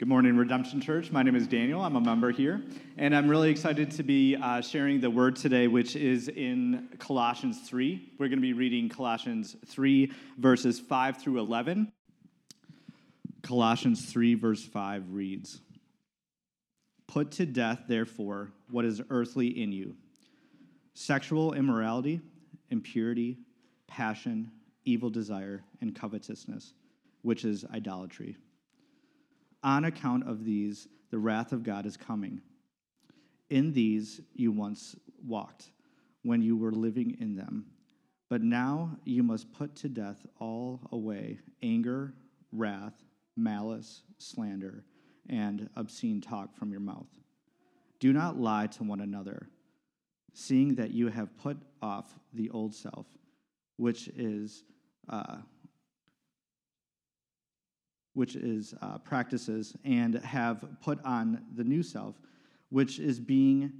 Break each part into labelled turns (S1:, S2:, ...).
S1: Good morning, Redemption Church. My name is Daniel. I'm a member here, and I'm really excited to be uh, sharing the word today, which is in Colossians 3. We're going to be reading Colossians 3, verses 5 through 11. Colossians 3, verse 5 reads Put to death, therefore, what is earthly in you sexual immorality, impurity, passion, evil desire, and covetousness, which is idolatry. On account of these, the wrath of God is coming. In these you once walked when you were living in them. But now you must put to death all away anger, wrath, malice, slander, and obscene talk from your mouth. Do not lie to one another, seeing that you have put off the old self, which is uh, which is uh, practices, and have put on the new self, which is being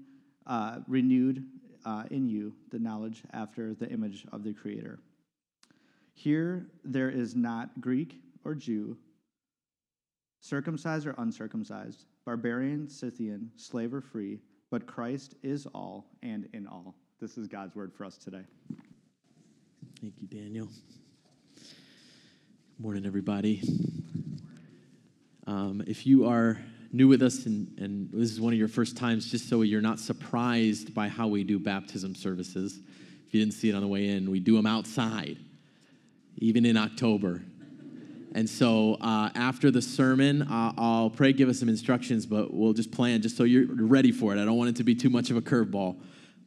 S1: uh, renewed uh, in you, the knowledge after the image of the Creator. Here there is not Greek or Jew, circumcised or uncircumcised, barbarian, Scythian, slave or free, but Christ is all and in all. This is God's word for us today.
S2: Thank you, Daniel. Morning, everybody. Um, if you are new with us and, and this is one of your first times, just so you're not surprised by how we do baptism services, if you didn't see it on the way in, we do them outside, even in October. And so uh, after the sermon, uh, I'll pray, give us some instructions, but we'll just plan just so you're ready for it. I don't want it to be too much of a curveball.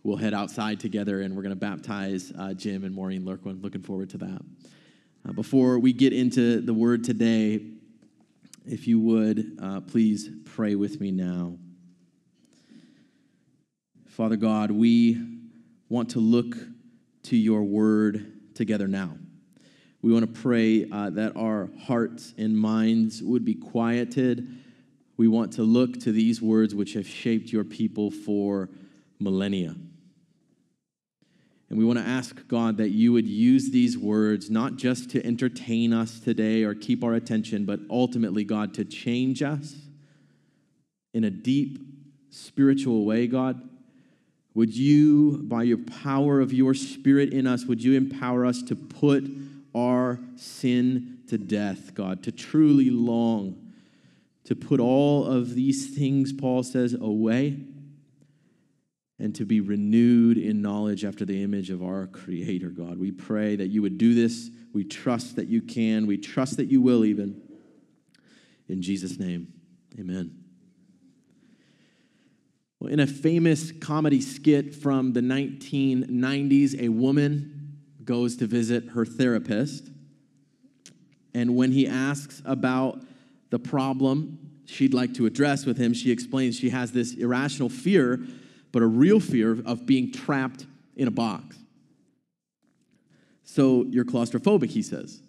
S2: We'll head outside together and we're going to baptize uh, Jim and Maureen Lurquin. Looking forward to that. Uh, before we get into the word today, if you would, uh, please pray with me now. Father God, we want to look to your word together now. We want to pray uh, that our hearts and minds would be quieted. We want to look to these words which have shaped your people for millennia. And we want to ask God that you would use these words not just to entertain us today or keep our attention, but ultimately, God, to change us in a deep spiritual way, God. Would you, by your power of your spirit in us, would you empower us to put our sin to death, God, to truly long, to put all of these things, Paul says, away and to be renewed in knowledge after the image of our Creator, God. We pray that you would do this. We trust that you can. We trust that you will, even. In Jesus' name, amen. Well, in a famous comedy skit from the 1990s, a woman goes to visit her therapist. And when he asks about the problem she'd like to address with him, she explains she has this irrational fear but a real fear of being trapped in a box. So you're claustrophobic, he says.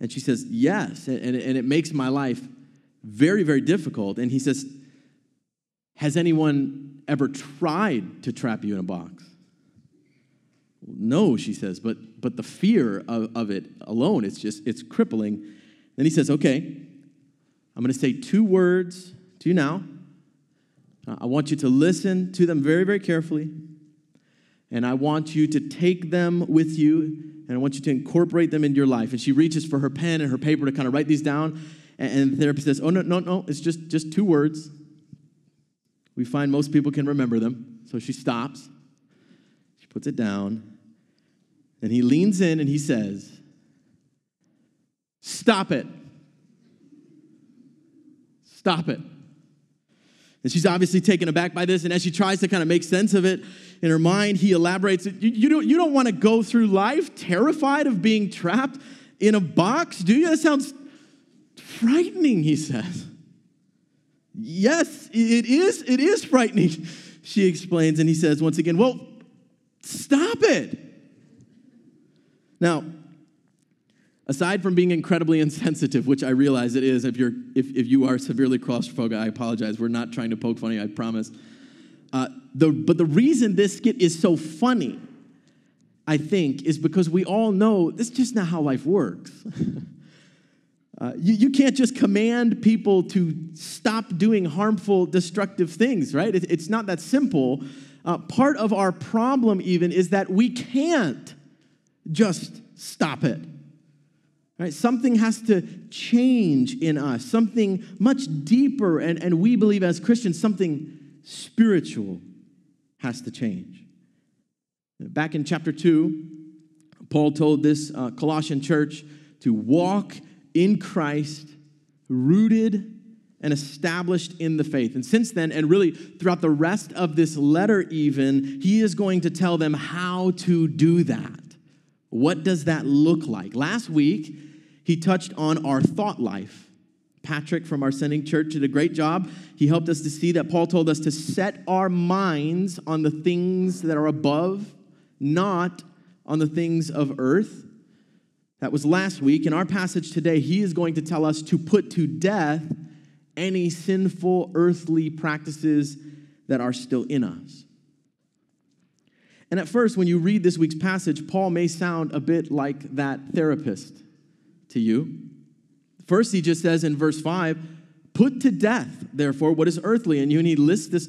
S2: And she says, Yes. And, and it makes my life very, very difficult. And he says, Has anyone ever tried to trap you in a box? No, she says, but, but the fear of, of it alone, it's just, it's crippling. Then he says, Okay, I'm going to say two words to you now. Uh, I want you to listen to them very, very carefully. And I want you to take them with you and I want you to incorporate them into your life. And she reaches for her pen and her paper to kind of write these down. And the therapist says, Oh, no, no, no, it's just, just two words. We find most people can remember them. So she stops, she puts it down, and he leans in and he says, Stop it. Stop it. And she's obviously taken aback by this. And as she tries to kind of make sense of it in her mind, he elaborates you, you don't, you don't want to go through life terrified of being trapped in a box, do you? That sounds frightening, he says. Yes, it is, it is frightening, she explains. And he says once again, Well, stop it. Now, aside from being incredibly insensitive, which I realize it is if, you're, if, if you are severely claustrophobic, I apologize. We're not trying to poke funny, I promise. Uh, the, but the reason this skit is so funny, I think, is because we all know this is just not how life works. Uh, you, you can't just command people to stop doing harmful, destructive things, right? It, it's not that simple. Uh, part of our problem, even, is that we can't just stop it. Right? Something has to change in us, something much deeper, and, and we believe as Christians, something spiritual has to change. Back in chapter 2, Paul told this uh, Colossian church to walk in Christ, rooted and established in the faith. And since then, and really throughout the rest of this letter, even, he is going to tell them how to do that. What does that look like? Last week, he touched on our thought life. Patrick from our sending church did a great job. He helped us to see that Paul told us to set our minds on the things that are above, not on the things of earth. That was last week. In our passage today, he is going to tell us to put to death any sinful earthly practices that are still in us. And at first, when you read this week's passage, Paul may sound a bit like that therapist to you. First, he just says in verse 5, Put to death, therefore, what is earthly in you. And he lists this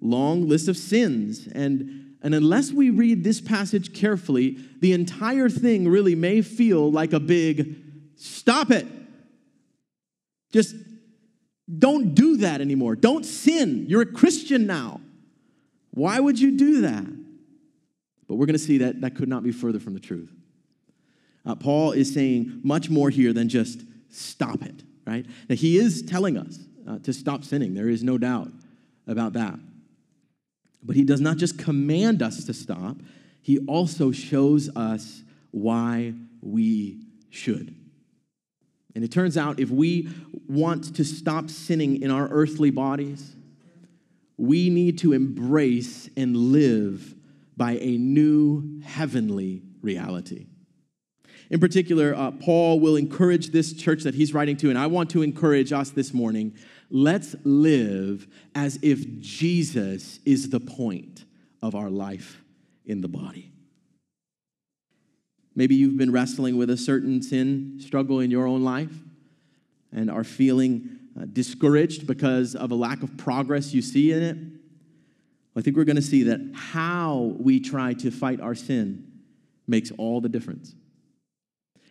S2: long list of sins. And, and unless we read this passage carefully, the entire thing really may feel like a big stop it. Just don't do that anymore. Don't sin. You're a Christian now. Why would you do that? But we're going to see that that could not be further from the truth. Uh, Paul is saying much more here than just stop it, right? He is telling us uh, to stop sinning. There is no doubt about that. But he does not just command us to stop, he also shows us why we should. And it turns out if we want to stop sinning in our earthly bodies, we need to embrace and live by a new heavenly reality. In particular, uh, Paul will encourage this church that he's writing to, and I want to encourage us this morning. Let's live as if Jesus is the point of our life in the body. Maybe you've been wrestling with a certain sin struggle in your own life and are feeling uh, discouraged because of a lack of progress you see in it. I think we're going to see that how we try to fight our sin makes all the difference.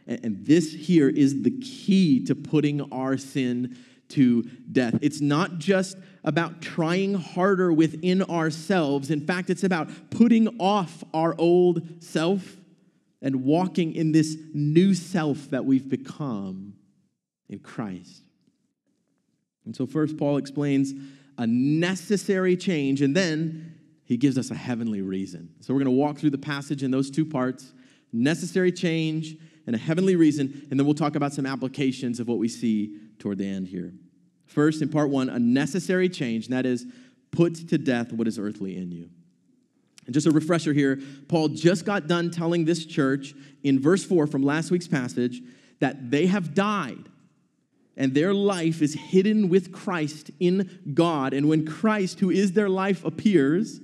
S2: And, this here is the key to putting our sin to death. It's not just about trying harder within ourselves. In fact, it's about putting off our old self and walking in this new self that we've become in Christ. And so, first, Paul explains a necessary change, and then he gives us a heavenly reason. So, we're going to walk through the passage in those two parts necessary change and a heavenly reason, and then we'll talk about some applications of what we see toward the end here. First, in part one, a necessary change, and that is put to death what is earthly in you. And just a refresher here, Paul just got done telling this church in verse 4 from last week's passage that they have died and their life is hidden with Christ in God. And when Christ, who is their life, appears,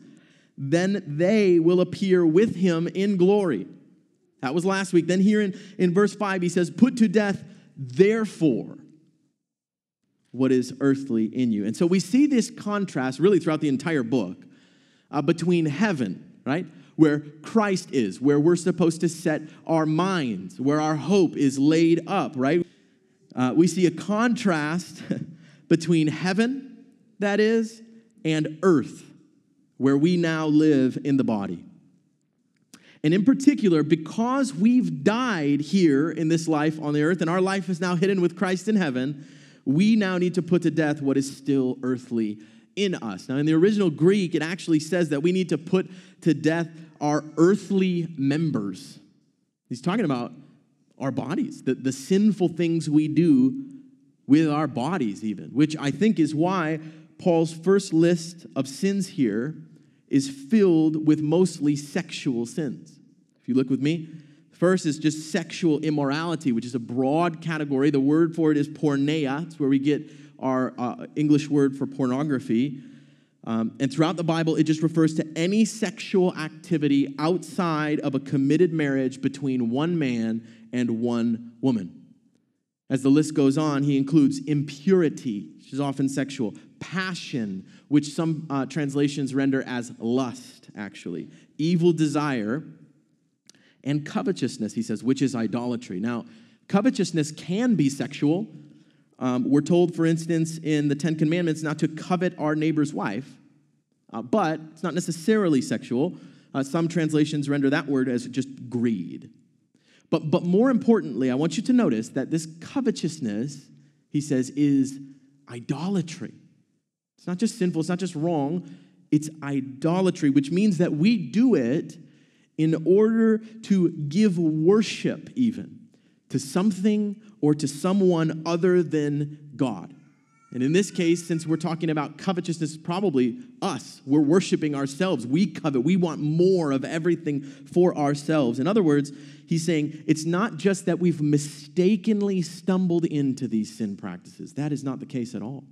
S2: then they will appear with him in glory. That was last week. Then here in, in verse 5, he says, Put to death, therefore, what is earthly in you. And so we see this contrast really throughout the entire book uh, between heaven, right? Where Christ is, where we're supposed to set our minds, where our hope is laid up, right? Uh, we see a contrast between heaven, that is, and earth, where we now live in the body. And in particular, because we've died here in this life on the earth and our life is now hidden with Christ in heaven, we now need to put to death what is still earthly in us. Now, in the original Greek, it actually says that we need to put to death our earthly members. He's talking about our bodies, the, the sinful things we do with our bodies, even, which I think is why Paul's first list of sins here is filled with mostly sexual sins. If you look with me, first is just sexual immorality, which is a broad category. The word for it is porneia. It's where we get our uh, English word for pornography. Um, and throughout the Bible, it just refers to any sexual activity outside of a committed marriage between one man and one woman. As the list goes on, he includes impurity, which is often sexual, passion, which some uh, translations render as lust, actually, evil desire, and covetousness, he says, which is idolatry. Now, covetousness can be sexual. Um, we're told, for instance, in the Ten Commandments not to covet our neighbor's wife, uh, but it's not necessarily sexual. Uh, some translations render that word as just greed. But, but more importantly, I want you to notice that this covetousness, he says, is idolatry. It's not just sinful, it's not just wrong, it's idolatry, which means that we do it in order to give worship, even to something or to someone other than God. And in this case, since we're talking about covetousness, probably us, we're worshiping ourselves. We covet, we want more of everything for ourselves. In other words, he's saying it's not just that we've mistakenly stumbled into these sin practices. That is not the case at all.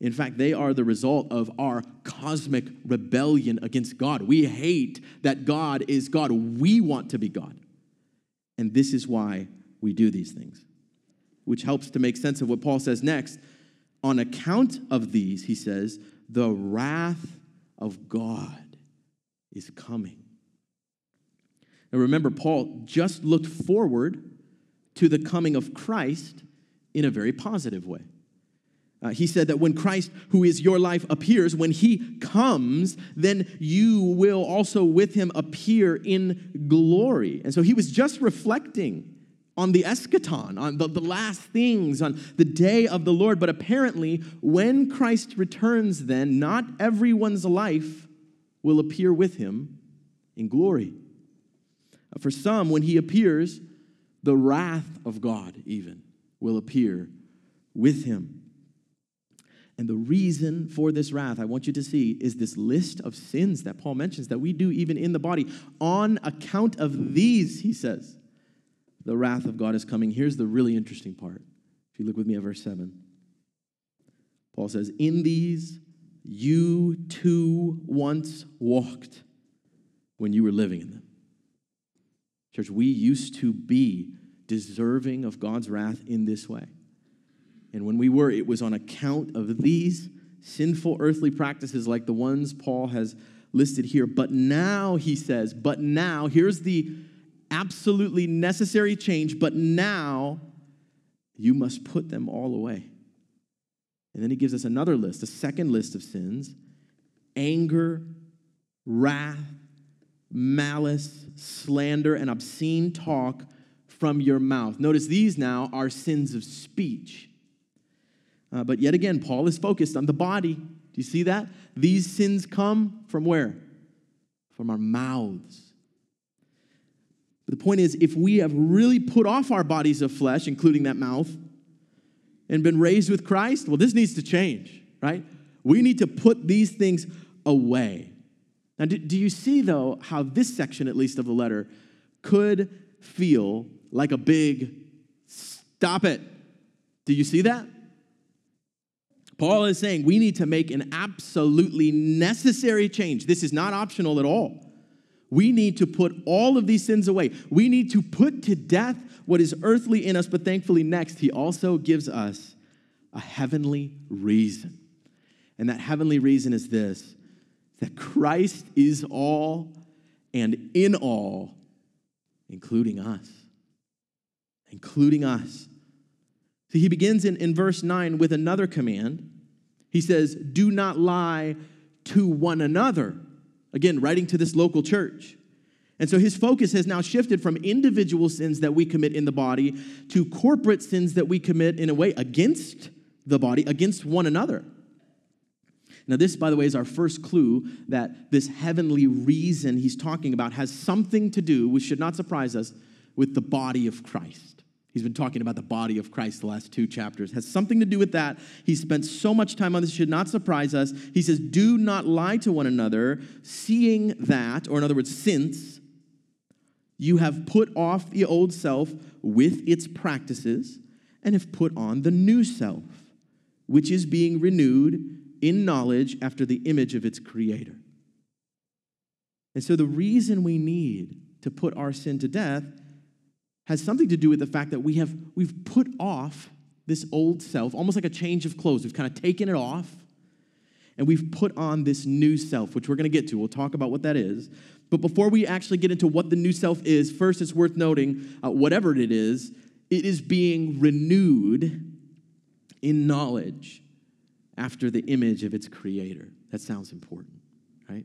S2: In fact, they are the result of our cosmic rebellion against God. We hate that God is God. We want to be God. And this is why we do these things, which helps to make sense of what Paul says next on account of these, he says, the wrath of God is coming. Now remember, Paul just looked forward to the coming of Christ in a very positive way. Uh, he said that when Christ, who is your life, appears, when he comes, then you will also with him appear in glory. And so he was just reflecting on the eschaton, on the, the last things, on the day of the Lord. But apparently, when Christ returns, then not everyone's life will appear with him in glory. Uh, for some, when he appears, the wrath of God even will appear with him. And the reason for this wrath, I want you to see, is this list of sins that Paul mentions that we do even in the body. On account of these, he says, the wrath of God is coming. Here's the really interesting part. If you look with me at verse 7, Paul says, In these you too once walked when you were living in them. Church, we used to be deserving of God's wrath in this way. And when we were, it was on account of these sinful earthly practices like the ones Paul has listed here. But now, he says, but now, here's the absolutely necessary change, but now you must put them all away. And then he gives us another list, a second list of sins anger, wrath, malice, slander, and obscene talk from your mouth. Notice these now are sins of speech. Uh, but yet again, Paul is focused on the body. Do you see that? These sins come from where? From our mouths. But the point is, if we have really put off our bodies of flesh, including that mouth, and been raised with Christ, well, this needs to change, right? We need to put these things away. Now, do, do you see, though, how this section, at least of the letter, could feel like a big stop it? Do you see that? Paul is saying we need to make an absolutely necessary change. This is not optional at all. We need to put all of these sins away. We need to put to death what is earthly in us, but thankfully, next, he also gives us a heavenly reason. And that heavenly reason is this that Christ is all and in all, including us. Including us. So he begins in, in verse 9 with another command he says, Do not lie to one another. Again, writing to this local church. And so his focus has now shifted from individual sins that we commit in the body to corporate sins that we commit in a way against the body, against one another. Now, this, by the way, is our first clue that this heavenly reason he's talking about has something to do, which should not surprise us, with the body of Christ. He's been talking about the body of Christ the last two chapters. Has something to do with that. He spent so much time on this, should not surprise us. He says, Do not lie to one another, seeing that, or in other words, since you have put off the old self with its practices and have put on the new self, which is being renewed in knowledge after the image of its creator. And so, the reason we need to put our sin to death has something to do with the fact that we have we've put off this old self, almost like a change of clothes. We've kind of taken it off and we've put on this new self, which we're going to get to. We'll talk about what that is. But before we actually get into what the new self is, first it's worth noting uh, whatever it is, it is being renewed in knowledge after the image of its creator. That sounds important, right?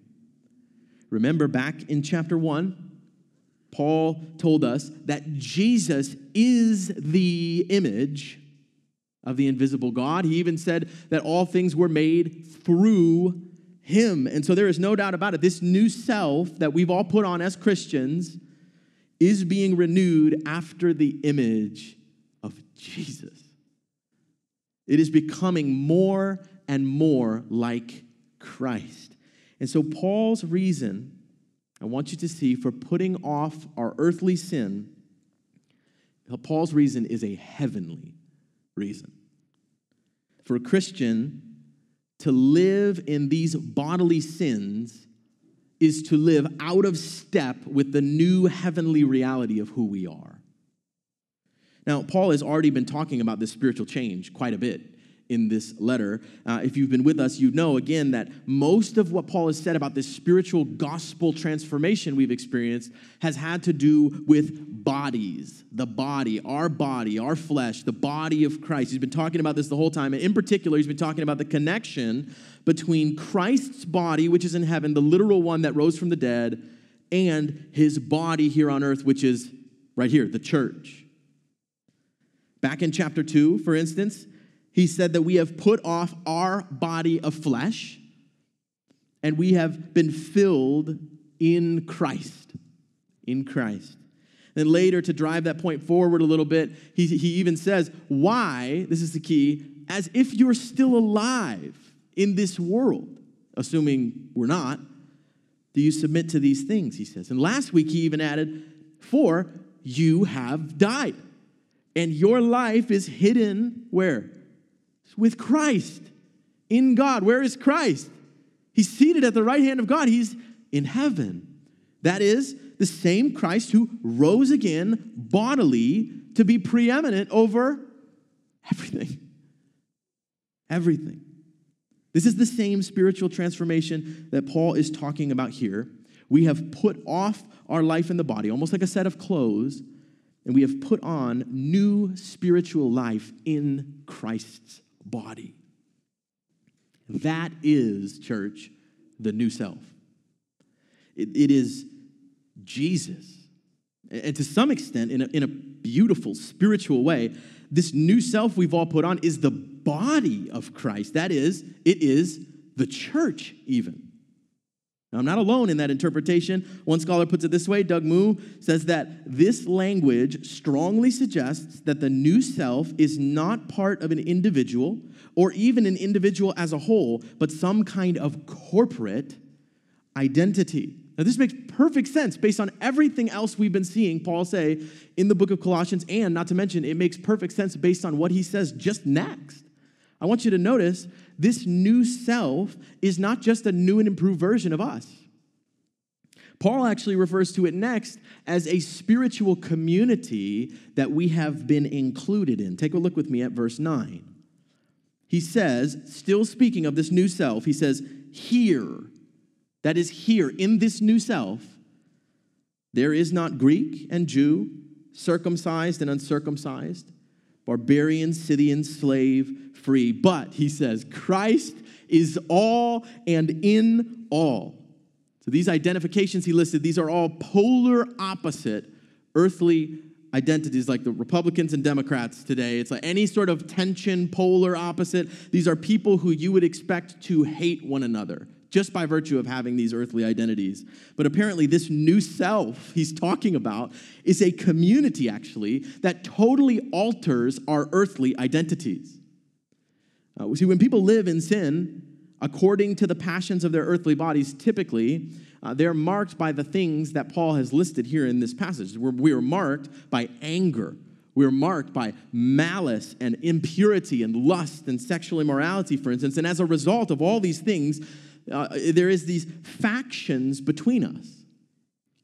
S2: Remember back in chapter 1, Paul told us that Jesus is the image of the invisible God. He even said that all things were made through him. And so there is no doubt about it. This new self that we've all put on as Christians is being renewed after the image of Jesus. It is becoming more and more like Christ. And so, Paul's reason, I want you to see, for putting off our earthly sin, Paul's reason is a heavenly reason. For a Christian to live in these bodily sins is to live out of step with the new heavenly reality of who we are. Now, Paul has already been talking about this spiritual change quite a bit in this letter. Uh, if you've been with us, you know again that most of what Paul has said about this spiritual gospel transformation we've experienced has had to do with bodies, the body, our body, our flesh, the body of Christ. He's been talking about this the whole time. And in particular, he's been talking about the connection between Christ's body, which is in heaven, the literal one that rose from the dead, and his body here on earth, which is right here, the church. Back in chapter 2, for instance, he said that we have put off our body of flesh and we have been filled in Christ. In Christ. Then later, to drive that point forward a little bit, he, he even says, Why, this is the key, as if you're still alive in this world, assuming we're not, do you submit to these things, he says. And last week, he even added, For you have died, and your life is hidden where? With Christ in God. Where is Christ? He's seated at the right hand of God. He's in heaven. That is the same Christ who rose again bodily to be preeminent over everything. Everything. This is the same spiritual transformation that Paul is talking about here. We have put off our life in the body, almost like a set of clothes, and we have put on new spiritual life in Christ's body. That is, church, the new self. it, it is Jesus. And to some extent, in a, in a beautiful spiritual way, this new self we've all put on is the body of Christ. That is, it is the church, even. Now, I'm not alone in that interpretation. One scholar puts it this way Doug Moo says that this language strongly suggests that the new self is not part of an individual or even an individual as a whole, but some kind of corporate identity. Now, this makes perfect sense based on everything else we've been seeing Paul say in the book of Colossians, and not to mention, it makes perfect sense based on what he says just next. I want you to notice this new self is not just a new and improved version of us. Paul actually refers to it next as a spiritual community that we have been included in. Take a look with me at verse 9. He says, still speaking of this new self, he says, Here, that is, here in this new self, there is not Greek and Jew, circumcised and uncircumcised, barbarian, Scythian, slave, free. But, he says, Christ is all and in all. So these identifications he listed, these are all polar opposite earthly identities like the Republicans and Democrats today. It's like any sort of tension, polar opposite. These are people who you would expect to hate one another just by virtue of having these earthly identities. But apparently, this new self he's talking about is a community, actually, that totally alters our earthly identities. Uh, see, when people live in sin, according to the passions of their earthly bodies, typically, uh, they're marked by the things that Paul has listed here in this passage. We're, we are marked by anger. We're marked by malice and impurity and lust and sexual immorality, for instance. And as a result of all these things, uh, there is these factions between us,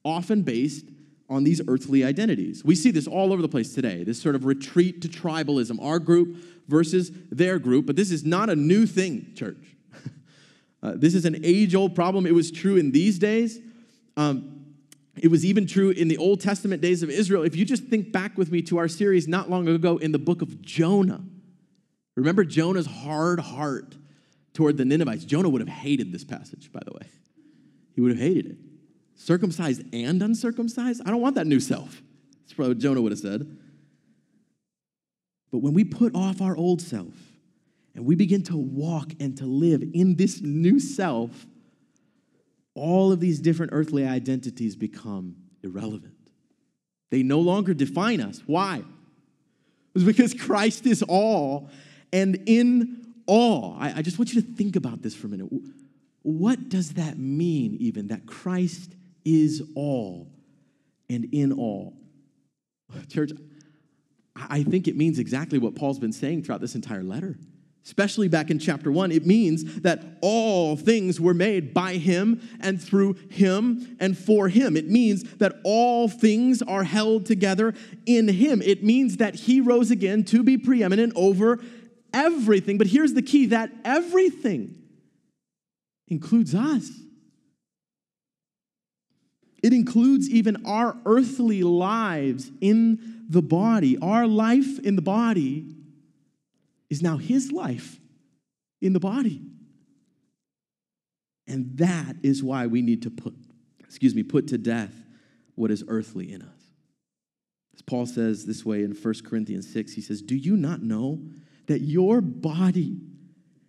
S2: often based on these earthly identities. We see this all over the place today this sort of retreat to tribalism, our group versus their group. But this is not a new thing, church. uh, this is an age old problem. It was true in these days. Um, it was even true in the Old Testament days of Israel. If you just think back with me to our series not long ago in the book of Jonah, remember Jonah's hard heart toward the Ninevites. Jonah would have hated this passage, by the way. He would have hated it. Circumcised and uncircumcised? I don't want that new self. That's probably what Jonah would have said. But when we put off our old self and we begin to walk and to live in this new self, all of these different earthly identities become irrelevant. They no longer define us. Why? It's because Christ is all and in all. I, I, just want you to think about this for a minute. What does that mean, even that Christ is all and in all? Church, I think it means exactly what Paul's been saying throughout this entire letter especially back in chapter one, it means that all things were made by him and through him and for him. It means that all things are held together in him. It means that he rose again to be preeminent over everything. But here's the key that everything includes us. It includes even our earthly lives in the body. Our life in the body is now his life in the body. And that is why we need to put, excuse me, put to death what is earthly in us. As Paul says this way in 1 Corinthians 6, he says, Do you not know that your body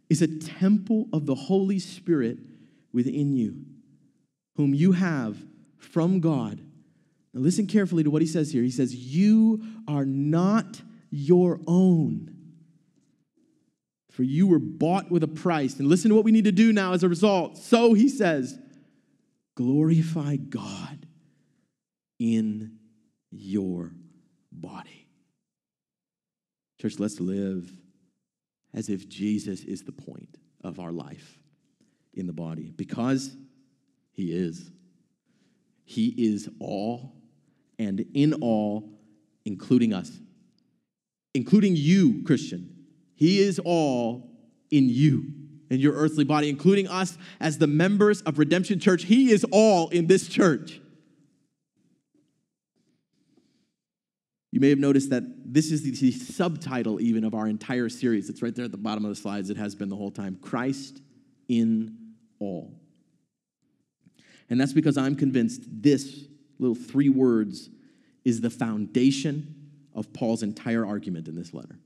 S2: is a temple of the Holy Spirit within you, whom you have from God? Now listen carefully to what he says here. He says, You are not your own for you were bought with a price. And listen to what we need to do now as a result. So he says, glorify God in your body. Church, let's live as if Jesus is the point of our life in the body because he is. He is all and in all, including us, including you, Christian. He is all in you, in your earthly body, including us as the members of Redemption Church. He is all in this church. You may have noticed that this is the, the, subtitle, even of our entire series. It's right there at the bottom of the slides. It has been the whole time Christ in all. And that's because I'm convinced this little three words is the foundation of Paul's entire argument in this letter.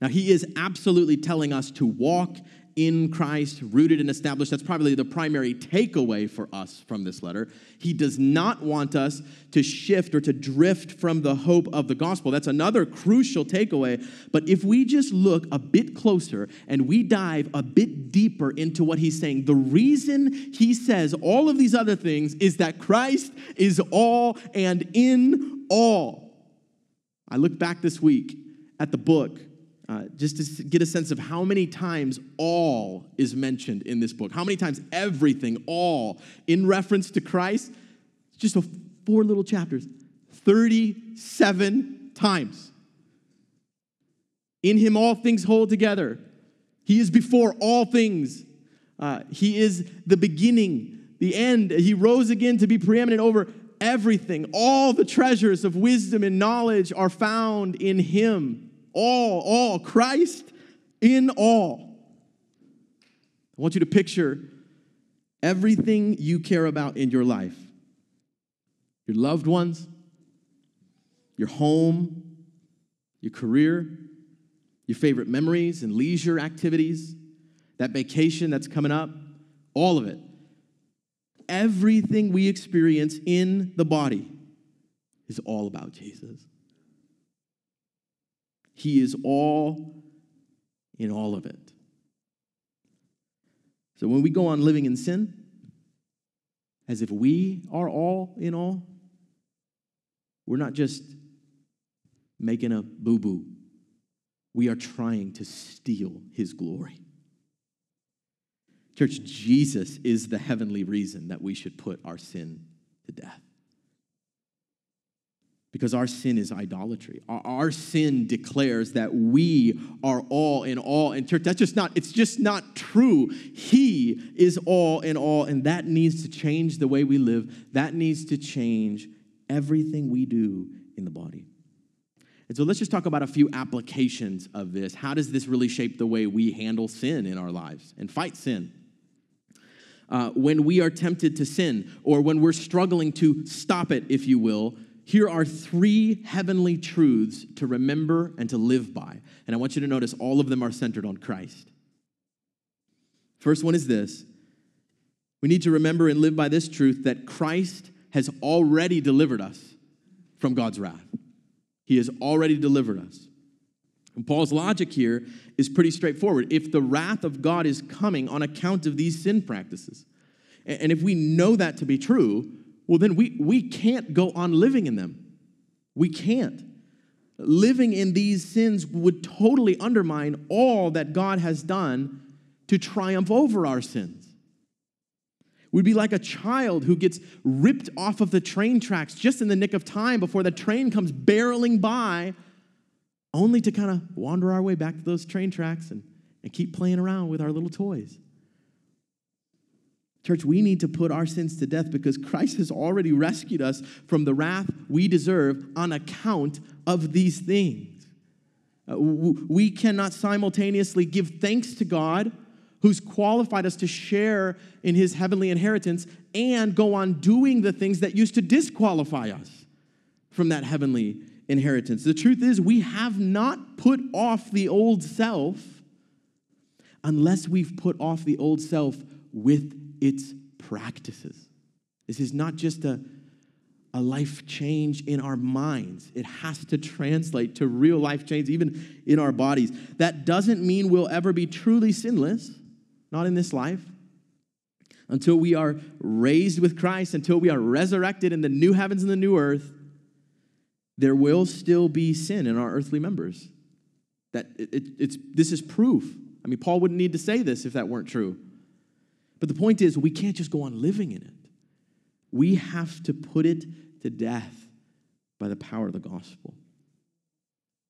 S2: Now, he is absolutely telling us to walk in Christ, rooted and established. That's probably the primary takeaway for us from this letter. He does not want us to shift or to drift from the hope of the gospel. That's another crucial takeaway. But if we just look a bit closer and we dive a bit deeper into what he's saying, the reason he says all of these other things is that Christ is all and in all. I looked back this week at the book uh, just to get a sense of how many times all is mentioned in this book, how many times everything, all, in reference to Christ. Just a four little chapters, 37 times. In him, all things hold together. He is before all things. Uh, he is the beginning, the end. He rose again to be preeminent over everything. All the treasures of wisdom and knowledge are found in him all, all, Christ in all. I want you to picture everything you care about in your life your loved ones, your home, your career, your favorite memories and leisure activities, that vacation that's coming up, all of it. Everything we experience in the body is all about Jesus. He is all in all of it. So when we go on living in sin, as if we are all in all, we're not just making a boo boo. We are trying to steal his glory. Church, Jesus is the heavenly reason that we should put our sin to death. Because our sin is idolatry. Our, our, sin declares that we are all in all. And church, that's just not, it's just not true. He is all in all, and that needs to change the way we live. That needs to change everything we do in the body. And so let's just talk about a few applications of this. How does this really shape the way we handle sin in our lives and fight sin? Uh, when we are tempted to sin, or when we're struggling to stop it, if you will, here are three heavenly truths to remember and to live by. And I want you to notice all of them are centered on Christ. First one is this we need to remember and live by this truth that Christ has already delivered us from God's wrath. He has already delivered us. And Paul's logic here is pretty straightforward. If the wrath of God is coming on account of these sin practices, and if we know that to be true, well, then we, we can't go on living in them. We can't. Living in these sins would totally undermine all that God has done to triumph over our sins. We'd be like a child who gets ripped off of the train tracks just in the nick of time before the train comes barreling by, only to kind of wander our way back to those train tracks and, and keep playing around with our little toys. Church, we need to put our sins to death because Christ has already rescued us from the wrath we deserve on account of these things. Uh, we cannot simultaneously give thanks to God, who's qualified us to share in his heavenly inheritance, and go on doing the things that used to disqualify us from that heavenly inheritance. The truth is, we have not put off the old self unless we've put off the old self with its practices. This is not just a, a life change in our minds, it has to translate to real life change, even in our bodies. That doesn't mean we'll ever be truly sinless, not in this life. Until we are raised with Christ, until we are resurrected in the new heavens and the new earth, there will still be sin in our earthly members. That it, it, it's, this is proof. I mean, Paul wouldn't need to say this if that weren't true. But the point is, we can't just go on living in it. We have to put it to death by the power of the gospel.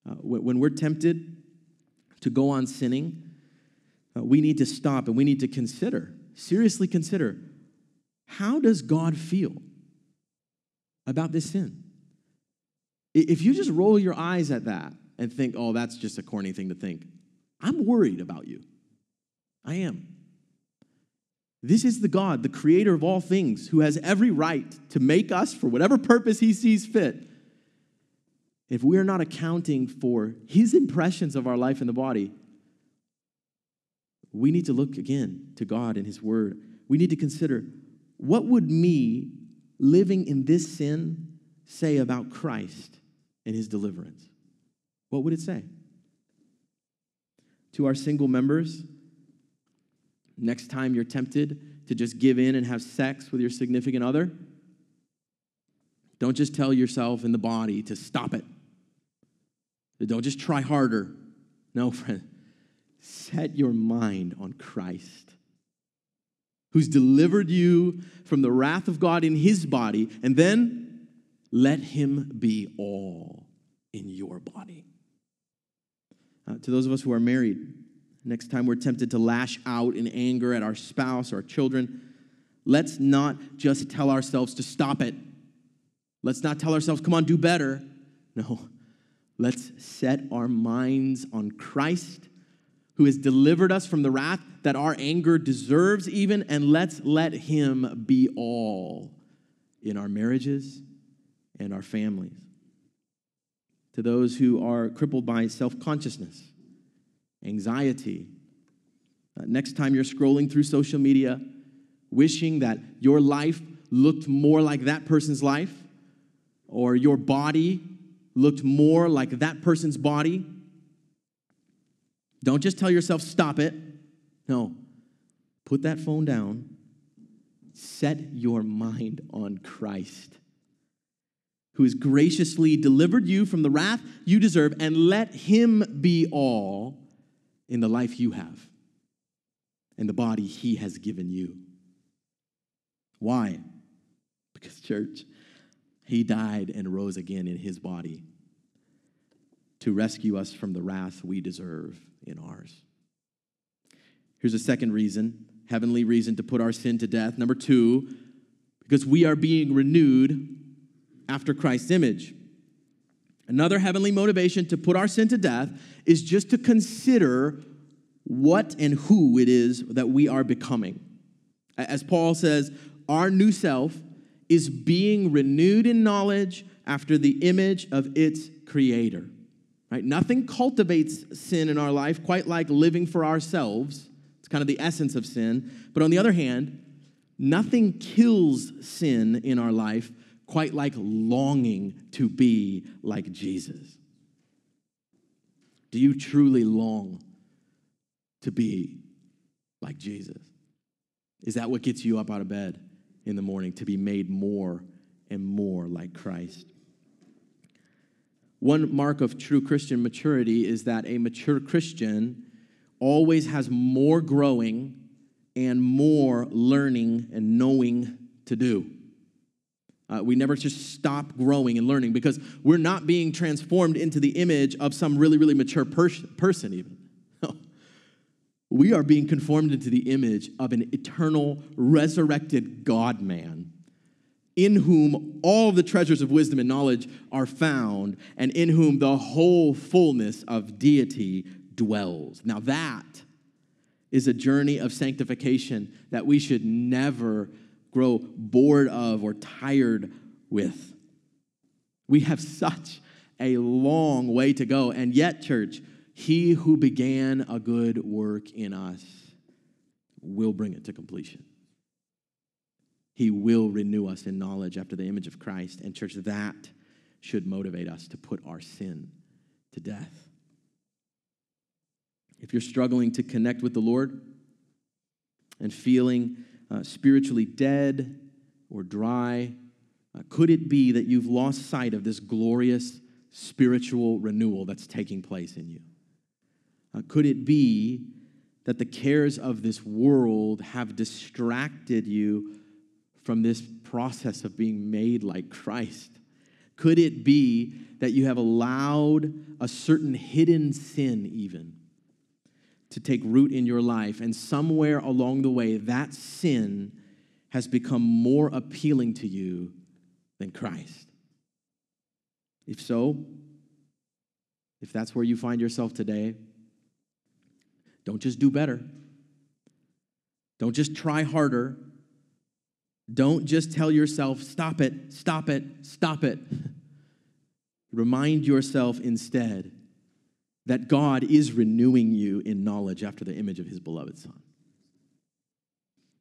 S2: Uh, when we're tempted to go on sinning, uh, we need to stop and we need to consider, seriously consider, how does God feel about this sin? If you just roll your eyes at that and think, oh, that's just a corny thing to think, I'm worried about you. I am. This is the God, the creator of all things, who has every right to make us for whatever purpose he sees fit. If we are not accounting for his impressions of our life in the body, we need to look again to God and his word. We need to consider what would me living in this sin say about Christ and his deliverance? What would it say? To our single members, Next time you're tempted to just give in and have sex with your significant other, don't just tell yourself in the body to stop it. Don't just try harder. No, friend. Set your mind on Christ, who's delivered you from the wrath of God in his body, and then let him be all in your body. Uh, to those of us who are married, Next time we're tempted to lash out in anger at our spouse or our children, let's not just tell ourselves to stop it. Let's not tell ourselves, come on, do better. No, let's set our minds on Christ, who has delivered us from the wrath that our anger deserves, even, and let's let Him be all in our marriages and our families. To those who are crippled by self consciousness, anxiety. Uh, next time you're scrolling through social media, wishing that your life looked more like that person's life, or your body looked more like that person's body, don't just tell yourself, stop it. No, put that phone down. Set your mind on Christ, who has graciously delivered you from the wrath you deserve, and let him be all in the life you have and the body He has given you. Why? Because, church, He died and rose again in his body to rescue us from the wrath we deserve in ours. Here's a second reason, heavenly reason to put our sin to death. Number two, because we are being renewed after Christ's image. Another heavenly motivation to put our sin to death is just to consider what and who it is that we are becoming. As Paul says, our new self is being renewed in knowledge after the image of its creator. Right? Nothing cultivates sin in our life quite like living for ourselves. It's kind of the essence of sin. But on the other hand, nothing kills sin in our life quite like longing to be like Jesus. Do you truly long to be like Jesus? Is that what gets you up out of bed in the morning to be made more and more like Christ? One mark of true Christian maturity is that a mature Christian always has more growing and more learning and knowing to do. Uh, we never just stop growing and learning because we're not being transformed into the image of some really, really mature pers- person, even. We are being conformed into the image of an eternal, resurrected God man in whom all the treasures of wisdom and knowledge are found, and in whom the whole fullness of deity dwells. Now, that is a journey of sanctification that we should never grow bored of or tired with. We have such a long way to go. And yet, church, he who began a good work in us will bring it to completion. He will renew us in knowledge after the image of Christ. And, church, that should motivate us to put our sin to death. If you're struggling to connect with the Lord and feeling uh, spiritually dead or dry? Uh, could it be that you've lost sight of this glorious spiritual renewal that's taking place in you? Uh, could it be that the cares of this world have distracted you from this process of being made like Christ? Could it be that you have allowed a certain hidden sin, even, to take root in your life, and somewhere along the way, that sin has become more appealing to you than Christ? If so, if that's where you find yourself today, don't just do better. Don't just try harder. Don't just tell yourself, stop it, stop it, stop it. Remind yourself instead that God is renewing you in knowledge after the image of his beloved Son.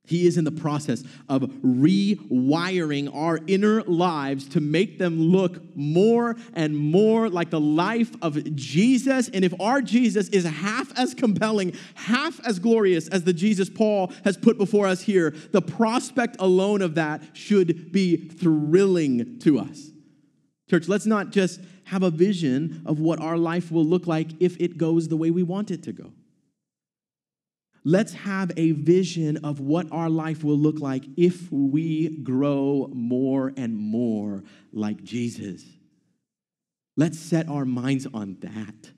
S2: He is in the process of rewiring our inner lives to make them look more and more like the life of Jesus. And if our Jesus is half as compelling, half as glorious as the Jesus Paul has put before us here, the prospect alone of that should be thrilling to us. Church, let's not just have a vision of what our life will look like if it goes the way we want it to go. Let's have a vision of what our life will look like if we grow more and more like Jesus. Let's set our minds on that.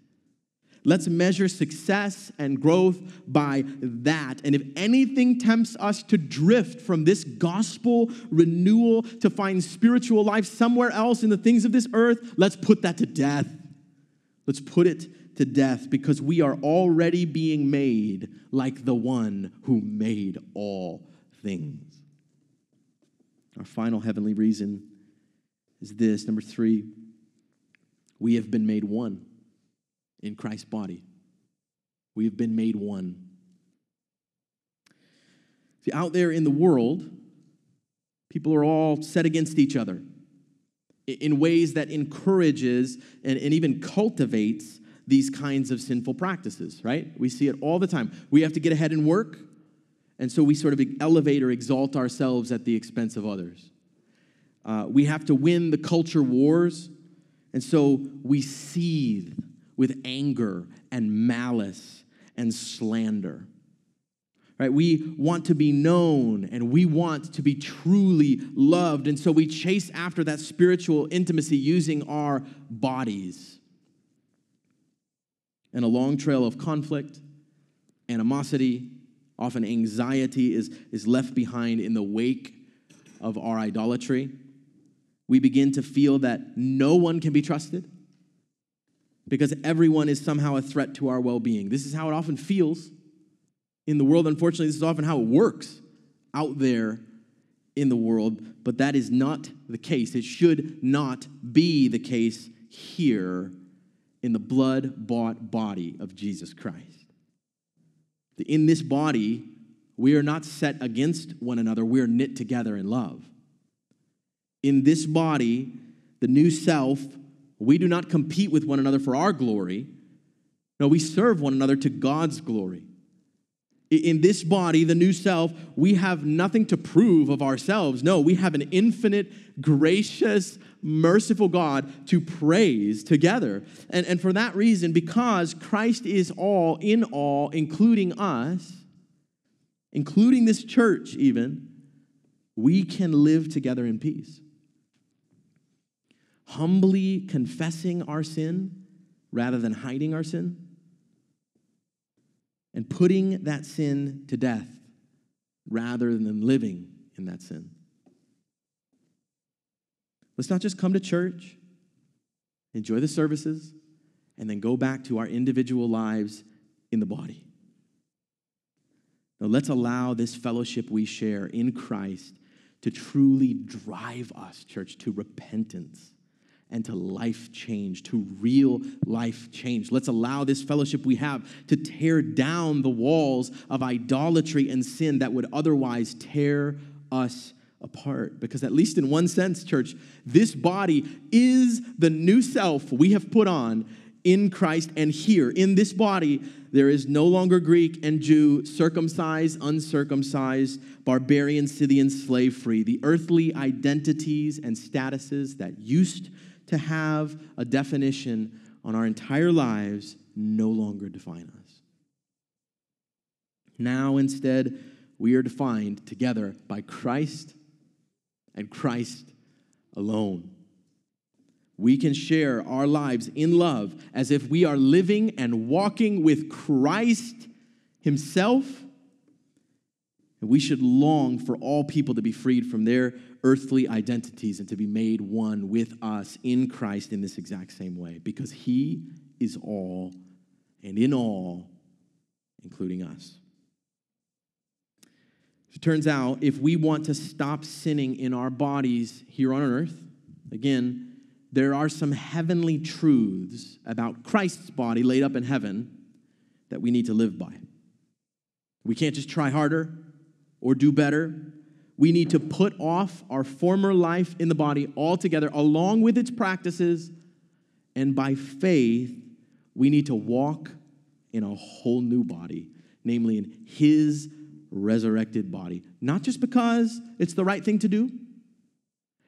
S2: Let's measure success and growth by that. And if anything tempts us to drift from this gospel renewal to find spiritual life somewhere else in the things of this earth, let's put that to death. Let's put it to death because we are already being made like the one who made all things. Our final heavenly reason is this number three, we have been made one in Christ's body. We have been made one. See, out there in the world, people are all set against each other in ways that encourages and, and even cultivates these kinds of sinful practices, right? We see it all the time. We have to get ahead in work, and so we sort of elevate or exalt ourselves at the expense of others. Uh, we have to win the culture wars, and so we seethe with anger and malice and slander. Right? We want to be known and we want to be truly loved. And so we chase after that spiritual intimacy using our bodies. And a long trail of conflict, animosity, often anxiety is, is left behind in the wake of our idolatry. We begin to feel that no one can be trusted because everyone is somehow a threat to our well being. This is how it often feels in the world. Unfortunately, this is often how it works out there in the world, but that is not the case. It should not be the case here in the blood bought body of Jesus Christ. In this body, we are not set against one another, we are knit together in love. In this body, the new self, we do not compete with one another for our glory. No, we serve one another to God's glory. In this body, the new self, we have nothing to prove of ourselves. No, we have an infinite, gracious, merciful God to praise together. And, and for that reason, because Christ is all in all, including us, including this church even, we can live together in peace. Humbly confessing our sin rather than hiding our sin and putting that sin to death rather than living in that sin. Let's not just come to church, enjoy the services, and then go back to our individual lives in the body. Now, let's allow this fellowship we share in Christ to truly drive us, church, to repentance and to life change, to real life change. Let's allow this fellowship we have to tear down the walls of idolatry and sin that would otherwise tear us apart. Because, at least in one sense, church, this body is the new self we have put on in Christ. And here, in this body, there is no longer Greek and Jew, circumcised, uncircumcised, barbarian, Scythian, slave free. The earthly identities and statuses that used to have a definition on our entire lives no longer define us. Now, instead, we are defined together by Christ and Christ alone. We can share our lives in love as if we are living and walking with Christ Himself. And we should long for all people to be freed from their earthly identities and to be made one with us in Christ in this exact same way because He is all and in all, including us. It turns out if we want to stop sinning in our bodies here on earth, again, there are some heavenly truths about Christ's body laid up in heaven that we need to live by. We can't just try harder or do better we need to put off our former life in the body altogether, along with its practices, and by faith, we need to walk in a whole new body, namely in His resurrected body. Not just because it's the right thing to do,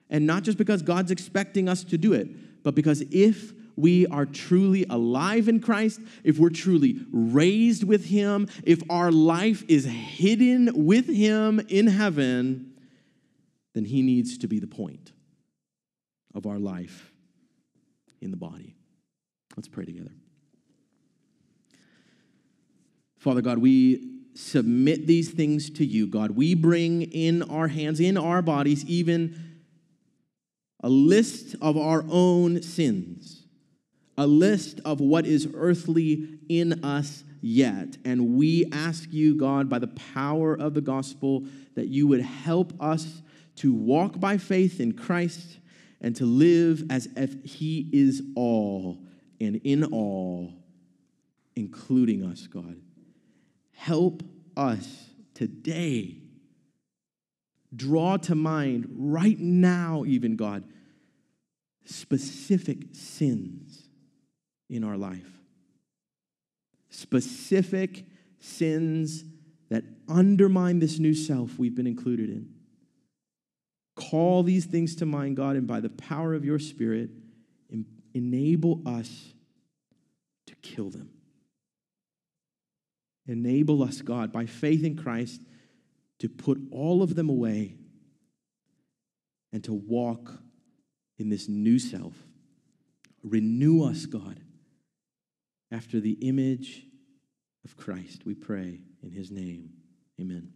S2: and not just because God's expecting us to do it, but because if we are truly alive in Christ, if we're truly raised with Him, if our life is hidden with Him in heaven, then He needs to be the point of our life in the body. Let's pray together. Father God, we submit these things to you, God. We bring in our hands, in our bodies, even a list of our own sins a list of what is earthly in us yet. And we ask you, God, by the power of the gospel, that you would help us to walk by faith in Christ and to live as if He is all and in all, including us, God. Help us today. Draw to mind right now, even God, specific sins in our life. Specific sins that undermine this new self we've been included in. Call these things to mind, God, and by the power of your Spirit, enable us to kill them. Enable us, God, by faith in Christ, to put all of them away and to walk in this new self. Renew us, God, after the image of Christ. We pray in his name. Amen.